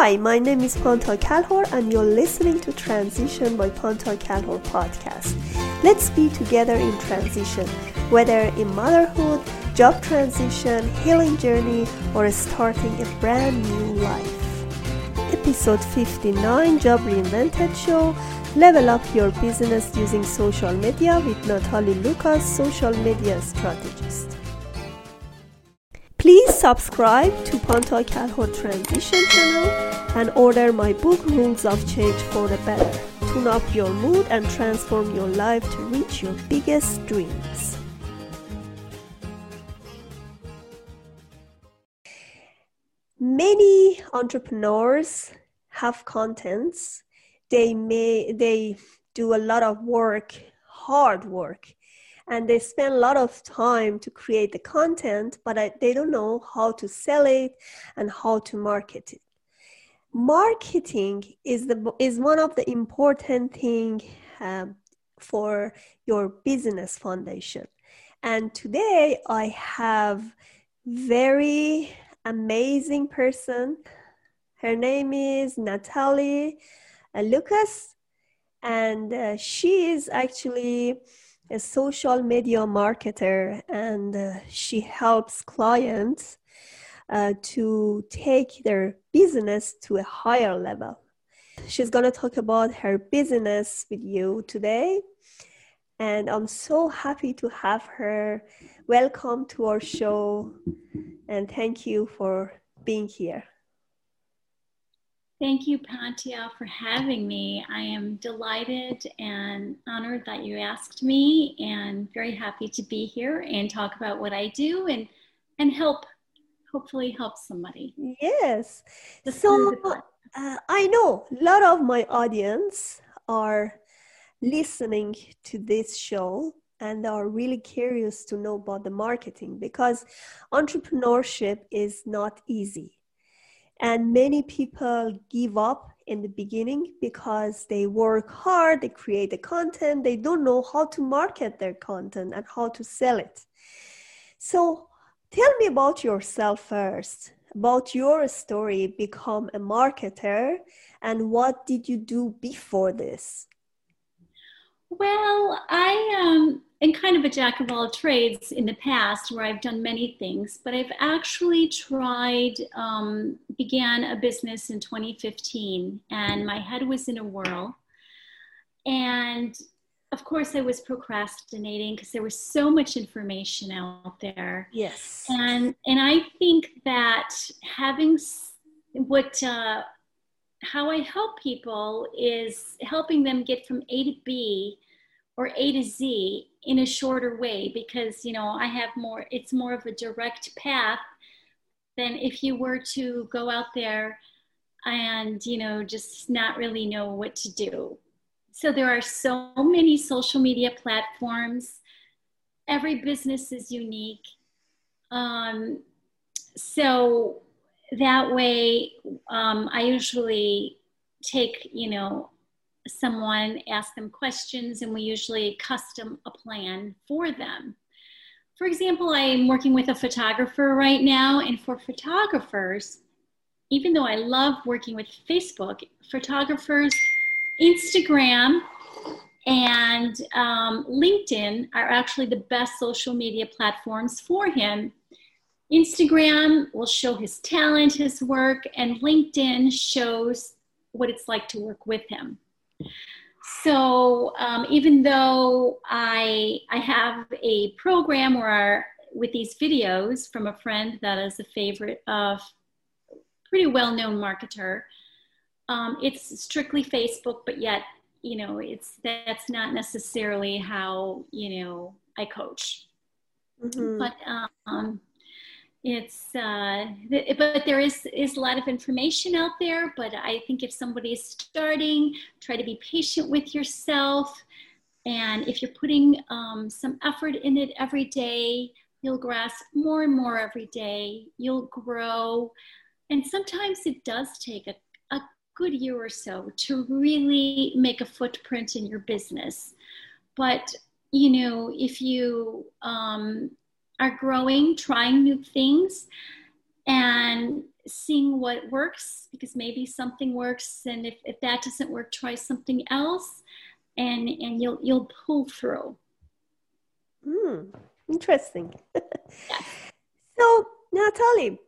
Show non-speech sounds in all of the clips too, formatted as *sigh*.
Hi, my name is Panta Kalhor, and you're listening to Transition by Panta Kalhor podcast. Let's be together in transition, whether in motherhood, job transition, healing journey, or starting a brand new life. Episode 59 Job Reinvented Show Level up your business using social media with Natalie Lucas, social media strategist. Please subscribe to Panta Kalhor Transition channel and order my book Rules of Change for the Better. Tune up your mood and transform your life to reach your biggest dreams. Many entrepreneurs have contents. They may they do a lot of work, hard work, and they spend a lot of time to create the content but they don't know how to sell it and how to market it. Marketing is the is one of the important thing um, for your business foundation. And today i have very amazing person. Her name is natalie uh, lucas. And uh, she is actually a social media marketer and uh, she helps clients uh, to take their business to a higher level. She's going to talk about her business with you today. And I'm so happy to have her. Welcome to our show. And thank you for being here. Thank you, Pantia, for having me. I am delighted and honored that you asked me, and very happy to be here and talk about what I do and and help, hopefully, help somebody. Yes. so uh, I know a lot of my audience are listening to this show and are really curious to know about the marketing because entrepreneurship is not easy and many people give up in the beginning because they work hard, they create the content, they don't know how to market their content and how to sell it. So tell me about yourself first, about your story, become a marketer, and what did you do before this? Well, I um, am kind of a jack of all trades in the past where I've done many things, but I've actually tried, um, began a business in 2015, and my head was in a whirl. And of course, I was procrastinating because there was so much information out there. Yes. And and I think that having what uh, how I help people is helping them get from A to B or A to Z in a shorter way because, you know, I have more, it's more of a direct path than if you were to go out there and, you know, just not really know what to do. So there are so many social media platforms. Every business is unique. Um, so that way um, i usually take you know someone ask them questions and we usually custom a plan for them for example i'm working with a photographer right now and for photographers even though i love working with facebook photographers instagram and um, linkedin are actually the best social media platforms for him Instagram will show his talent, his work, and LinkedIn shows what it's like to work with him. So um, even though I I have a program where with these videos from a friend that is a favorite of pretty well-known marketer, um, it's strictly Facebook, but yet you know it's that's not necessarily how you know I coach. Mm-hmm. But um, it's uh, but there is is a lot of information out there but i think if somebody is starting try to be patient with yourself. And if you're putting um, some effort in it every day you'll grasp more and more every day you'll grow. And sometimes it does take a, a good year or so to really make a footprint in your business. But you know if you um, are growing, trying new things, and seeing what works because maybe something works and if, if that doesn't work try something else and and you'll you'll pull through. Mm, interesting. *laughs* Yeah. so natalie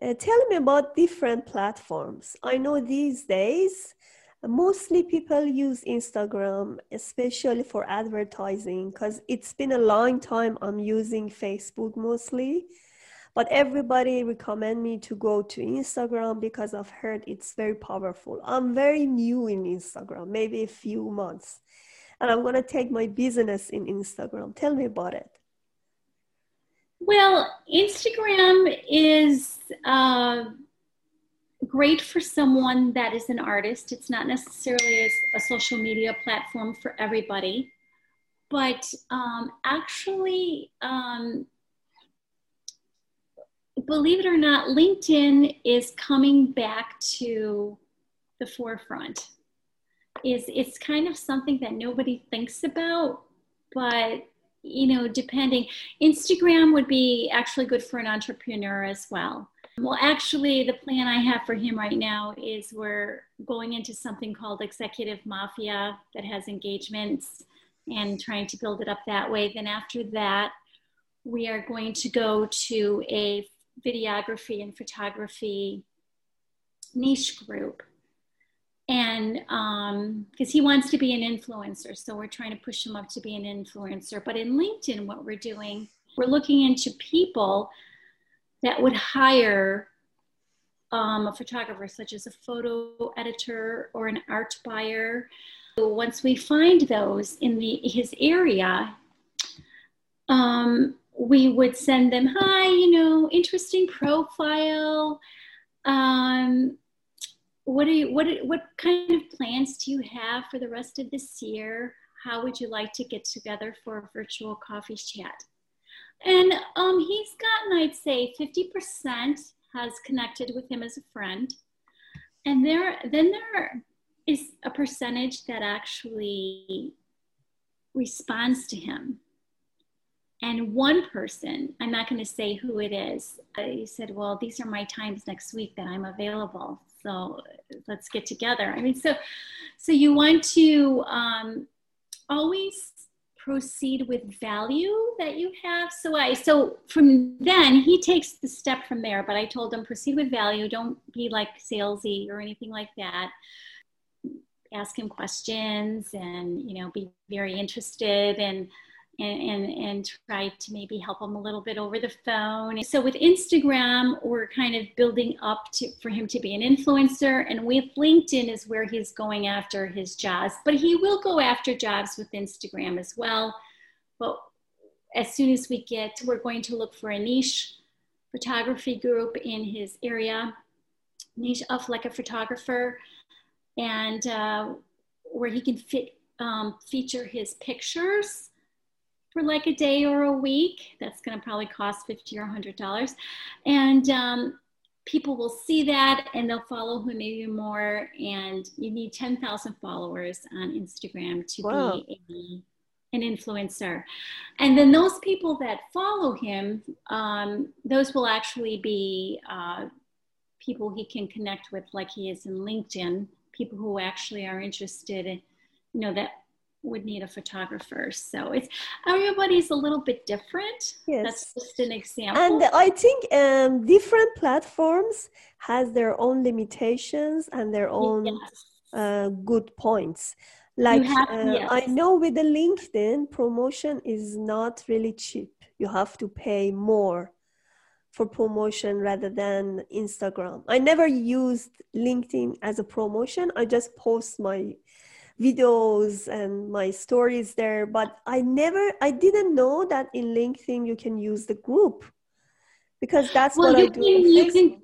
uh, tell me about different platforms. I know these days mostly people use instagram especially for advertising because it's been a long time i'm using facebook mostly. But everybody recommend me to go to instagram because i've heard it's very powerful. I'm very new in instagram maybe a few months and i'm going to take my business in instagram. Tell me about it. Well instagram is uh, great for someone that is an artist it's not necessarily a, a social media platform for everybody but um, actually um, believe it or not, LinkedIn is coming back to the forefront. Is it's kind of something that nobody thinks about, but you know, depending, Instagram would be actually good for an entrepreneur as well. Well, actually, the plan I have for him right now is we're going into something called Executive Mafia that has engagements and trying to build it up that way. Then, after that, we are going to go to a videography and photography niche group. And because um, he wants to be an influencer, so we're trying to push him up to be an influencer. But in LinkedIn, what we're doing, we're looking into people that would hire um, a photographer, such as a photo editor or an art buyer. So once we find those in the his area, um, we would send them, hi, you know, interesting profile. Um, what are you, what, what kind of plans do you have for the rest of this year? How would you like to get together for a virtual coffee chat? And um, he's gotten, I'd say, 50% has connected with him as a friend. And there, then there is a percentage that actually responds to him and one person, I'm not going to say who it is, he said, Well, these are my times next week that I'm available. So let's get together. I mean, so, so you want to um, always proceed with value that you have. So I, so from then he takes the step from there, but I told him proceed with value. Don't be like salesy or anything like that. Ask him questions and, you know, be very interested and, and, and, and try to maybe help them a little bit over the phone. So with Instagram, we're kind of building up to for him to be an influencer, and with LinkedIn is where he's going after his jobs. But he will go after jobs with Instagram as well. But as soon as we get, we're going to look for a niche photography group in his area, niche of like a photographer, and uh, where he can fit um, feature his pictures for like a day or a week. That's going to probably cost 50 or $100. And um, people will see that and they'll follow him maybe more. And you need 10,000 followers on Instagram to wow. be a, an influencer. And then those people that follow him, um, those will actually be uh, people he can connect with, like he is in LinkedIn, people who actually are interested in, you know, that would need a photographer. So it's everybody's a little bit different. Yes. That's just an example. And I think um, different platforms has their own limitations and their own yes. uh, good points. Like have, uh, yes. I know with the LinkedIn promotion is not really cheap. You have to pay more for promotion rather than Instagram. I never used LinkedIn as a promotion. I just post my videos and my stories there but i never i didn't know that in linkedin you can use the group because that's well, what i do can, you can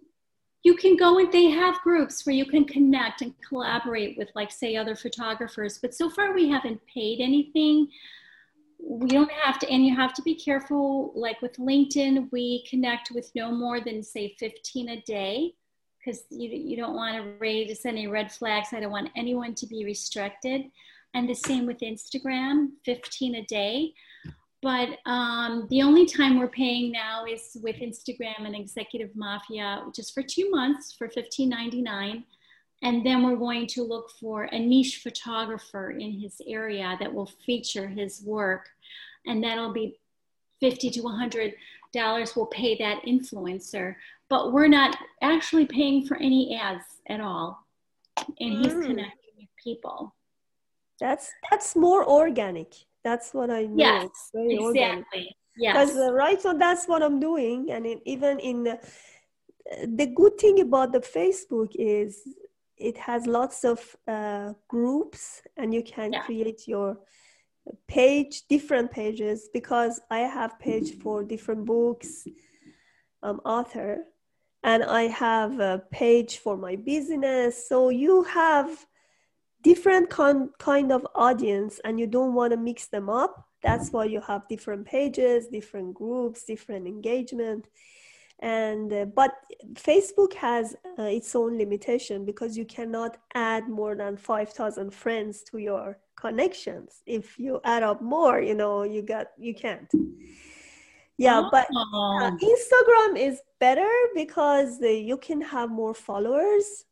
you can go and they have groups where you can connect and collaborate with like say other photographers but so far we haven't paid anything. We don't have to and you have to be careful like with linkedin we connect with no more than say 15 a day because you, you don't want to raise any red flags. I don't want anyone to be restricted. And the same with Instagram, 15 a day. but um, the only time we're paying now is with Instagram and Executive Mafia, just for two months for $15.99. And then we're going to look for a niche photographer in his area that will feature his work. And that'll be 50 to 100 dollars we'll pay that influencer but we're not actually paying for any ads at all. And he's mm. connecting with people. That's that's more organic. That's what i know yes exactly. Yes. Uh, right so that's what i'm doing. And it, even in the, the good thing about the facebook is it has lots of uh, groups and you can yeah. create your page different pages because i have page for different books um, author and i have a page for my business. So you have different con- kind of audience and you don't want to mix them up. That's why you have different pages different groups different engagement and uh, but facebook has uh, its own limitation because you cannot add more than 5000 friends to your connections. If you add up more you know you got you can't. Yeah but uh, instagram is better because uh, you can have more followers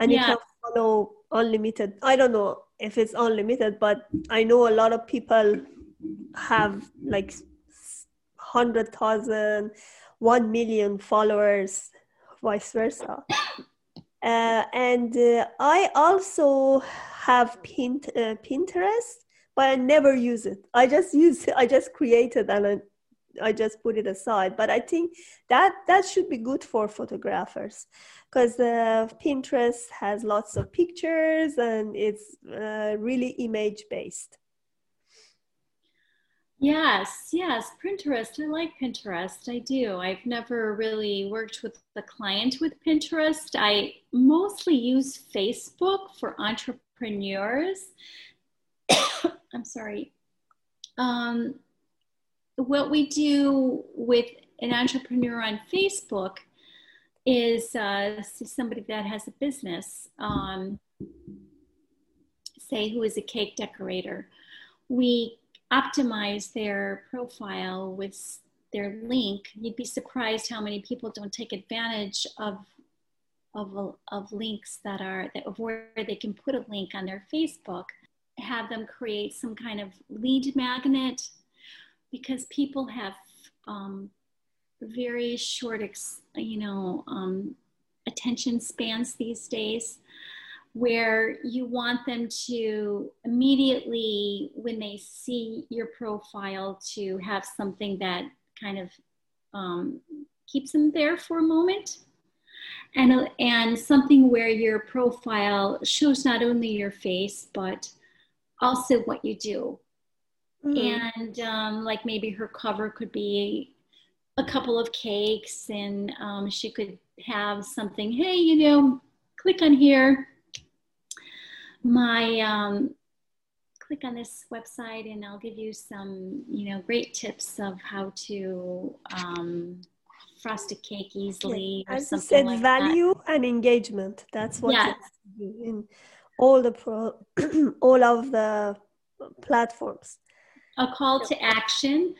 and yeah. you can follow unlimited i don't know if it's unlimited but i know a lot of people have like 100000 1 million followers vice versa uh, and uh, i also have pin, uh, Pinterest, but I never use it. I just use *laughs* I just created and I, I just put it aside. But I think that that should be good for photographers because uh, Pinterest has lots of pictures and it's uh, really image based. Yes, yes, Pinterest. I like Pinterest. I do. I've never really worked with a client with Pinterest. I mostly use Facebook for entrepreneurs. *coughs* I'm sorry. Um, what we do with an entrepreneur on Facebook is uh, somebody that has a business, um, say, who is a cake decorator. We optimize their profile with their link. You'd be surprised how many people don't take advantage of of, of links that are that, of where they can put a link on their Facebook, have them create some kind of lead magnet because people have um, very short, ex, you know, um, attention spans these days where you want them to immediately when they see your profile to have something that kind of um, keeps them there for a moment. And and something where your profile shows not only your face but also what you do. Mm. and um, like maybe her cover could be a couple of cakes and um, she could have something hey you know click on here my um, click on this website and i'll give you some you know great tips of how to um, frosted cake easily. Yeah. As you said, like value that. and engagement. That's what yes. in all the pro, *clears throat* all of the platforms. A call to action,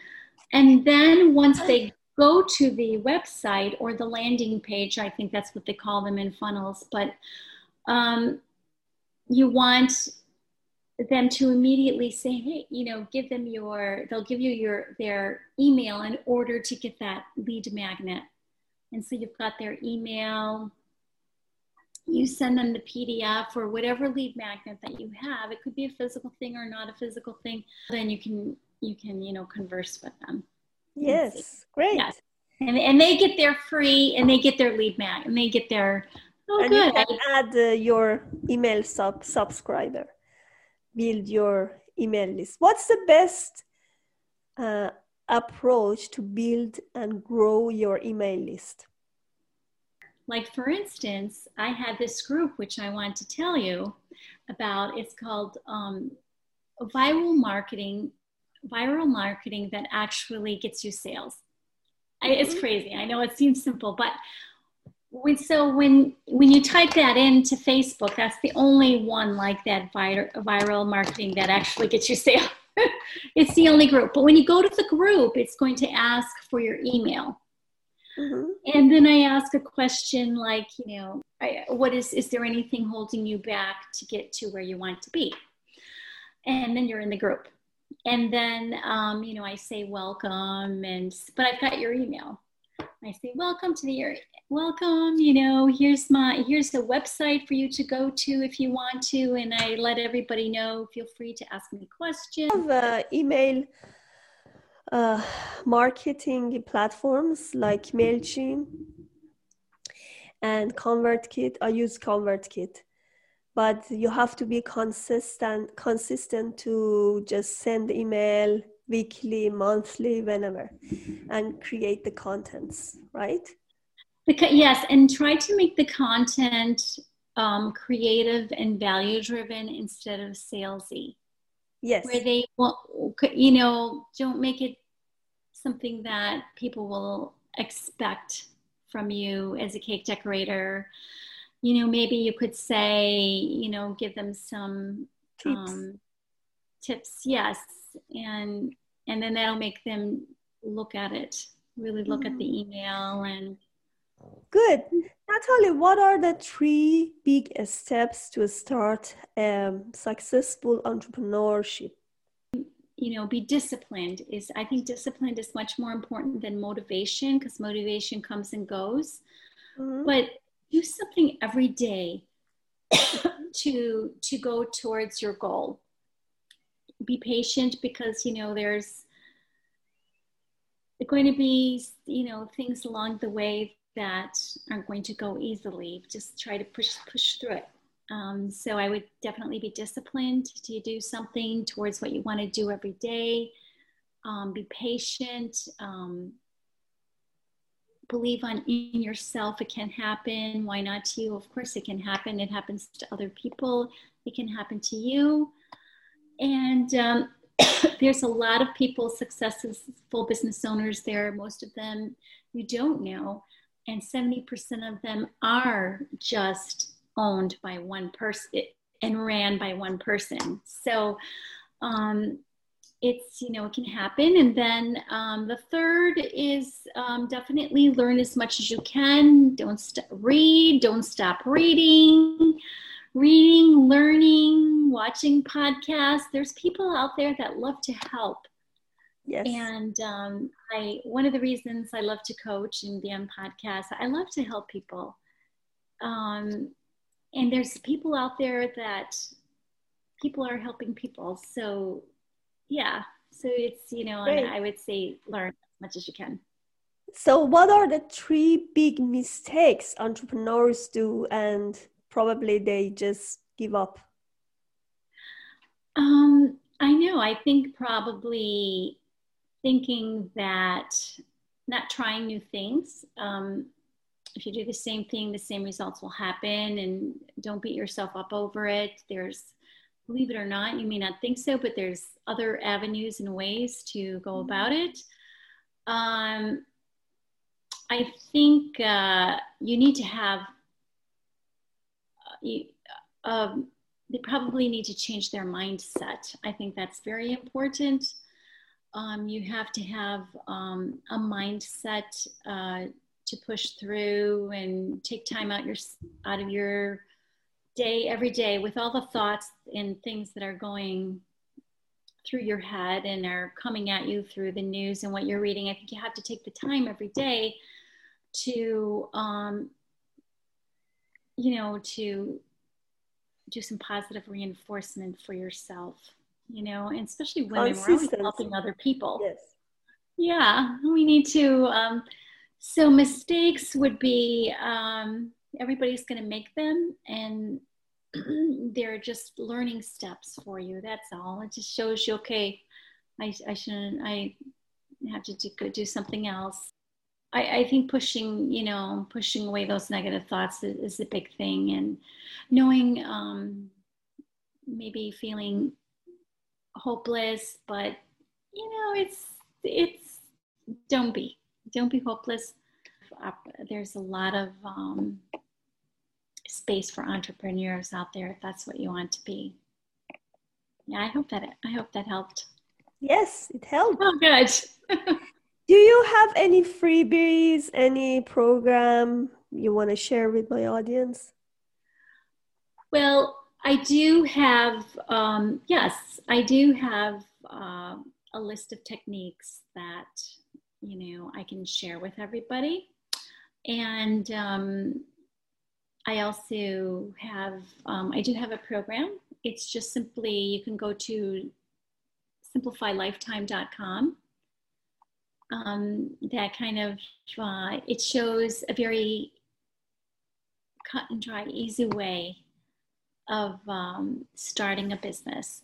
and then once they go to the website or the landing page, I think that's what they call them in funnels. But um, you want them to immediately say, hey, you know, give them your, they'll give you your their email in order to get that lead magnet. And so you've got their email, you send them the PDF or whatever lead magnet that you have. It could be a physical thing or not a physical thing. Then you can you can, you know, converse with them. Yes, great. Yes. And, and they get their free and they get their lead magnet and they get their oh and good. You can add uh, your email sub subscriber build your email list. What's the best uh, approach to build and grow your email list? Like, for instance, I had this group which I want to tell you about. It's called um, Viral Marketing, Viral Marketing that actually gets you sales. I, it's mm-hmm. crazy. I know it seems simple, but when, so when when you type that into Facebook, that's the only one like that viral, viral marketing that actually gets you sales. *laughs* it's the only group. But when you go to the group, it's going to ask for your email. Mm-hmm. And then I ask a question like, you know, I, what is, is there anything holding you back to get to where you want to be? And then you're in the group. And then, um, you know, I say welcome and, but I've got your email. I say, welcome to the area. Welcome, you know, here's my, here's the website for you to go to if you want to. And I let everybody know, feel free to ask me questions. Have uh, email uh, marketing platforms like MailChimp and ConvertKit. I use ConvertKit, but you have to be consistent, consistent to just send email weekly, monthly, whenever, and create the contents, right? Because, yes, and try to make the content um, creative and value driven instead of salesy. Yes. Where they want, you know, don't make it something that people will expect from you as a cake decorator. You know, maybe you could say, you know, give them some tips. Um, tips, yes, and and then that'll make them look at it, really look mm-hmm. at the mm-hmm. email and. Good. Natalie, what are the three big steps to start um, successful entrepreneurship? You know, be disciplined is, I think disciplined is much more important than motivation because motivation comes and goes. Mm-hmm. But do something every day *coughs* to to go towards your goal. Be patient because you know there's going to be you know things along the way that aren't going to go easily. Just try to push push through it. Um, so I would definitely be disciplined to do something towards what you want to do every day. Um, be patient. Um, believe on in yourself. It can happen. Why not to you? Of course, it can happen. It happens to other people. It can happen to you. And um, *coughs* there's a lot of people, successful business owners there. Most of them you don't know and 70% of them are just owned by one person and ran by one person. So um, it's, you know, it can happen. And then um, the third is um, definitely learn as much as you can. Don't st- read, don't stop reading. Reading, learning, watching podcasts. There's people out there that love to help Yes. And um, I, one of the reasons I love to coach and be on podcasts, I love to help people. Um, and there's people out there that people are helping people. So, yeah. So it's, you know, I would say learn as much as you can. So, what are the three big mistakes entrepreneurs do and probably they just give up? Um, I know. I think probably thinking that not trying new things. Um, if you do the same thing, the same results will happen, and don't beat yourself up over it. There's, believe it or not, you may not think so, but there's other avenues and ways to go mm-hmm. about it. Um, I think uh, you need to have, uh, you, um, they probably need to change their mindset. I think that's very important um, you have to have um, a mindset uh, to push through and take time out your out of your day every day with all the thoughts and things that are going through your head and are coming at you through the news and what you're reading. I think you have to take the time every day to, um, you know, to do some positive reinforcement for yourself you know, and especially women, we're always helping other people. Yes. Yeah, we need to. Um, so mistakes would be um, everybody's going to make them, and *clears throat* they're just learning steps for you. That's all. It just shows you, okay, I, I shouldn't. I have to do, do something else. I, I, think pushing, you know, pushing away those negative thoughts is, is a big thing, and knowing um, maybe feeling hopeless, but you know, it's it's don't be don't be hopeless. There's a lot of um, space for entrepreneurs out there if that's what you want to be. Yeah, I hope that I hope that helped. Yes, it helped. Oh, good. *laughs* Do you have any freebies, any program you want to share with my audience? Well, I do have, um, yes, I do have uh, a list of techniques that, you know, I can share with everybody. And um, I also have, um, I do have a program. It's just simply, you can go to simplifylifetime.com. Um, that kind of, uh, it shows a very cut and dry, easy way of um, starting a business.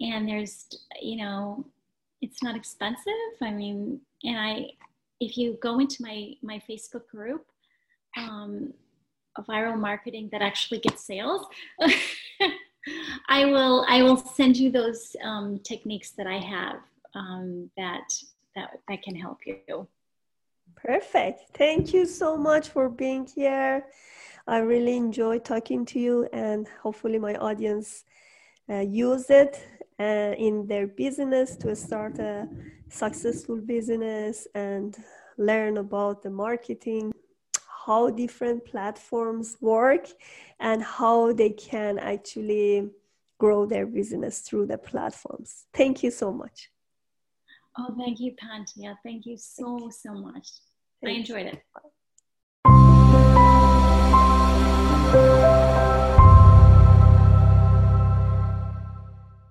And there's, you know, it's not expensive. I mean, and I, if you go into my my Facebook group, um, viral marketing that actually gets sales. *laughs* I will I will send you those um, techniques that I have um, that that that can help you. Perfect. Thank you so much for being here. I really enjoy talking to you, and hopefully, my audience uh, use it uh, in their business to start a successful business and learn about the marketing, how different platforms work, and how they can actually grow their business through the platforms. Thank you so much. Oh, thank you, Pantia. Thank you so, so much. Thank I enjoyed it.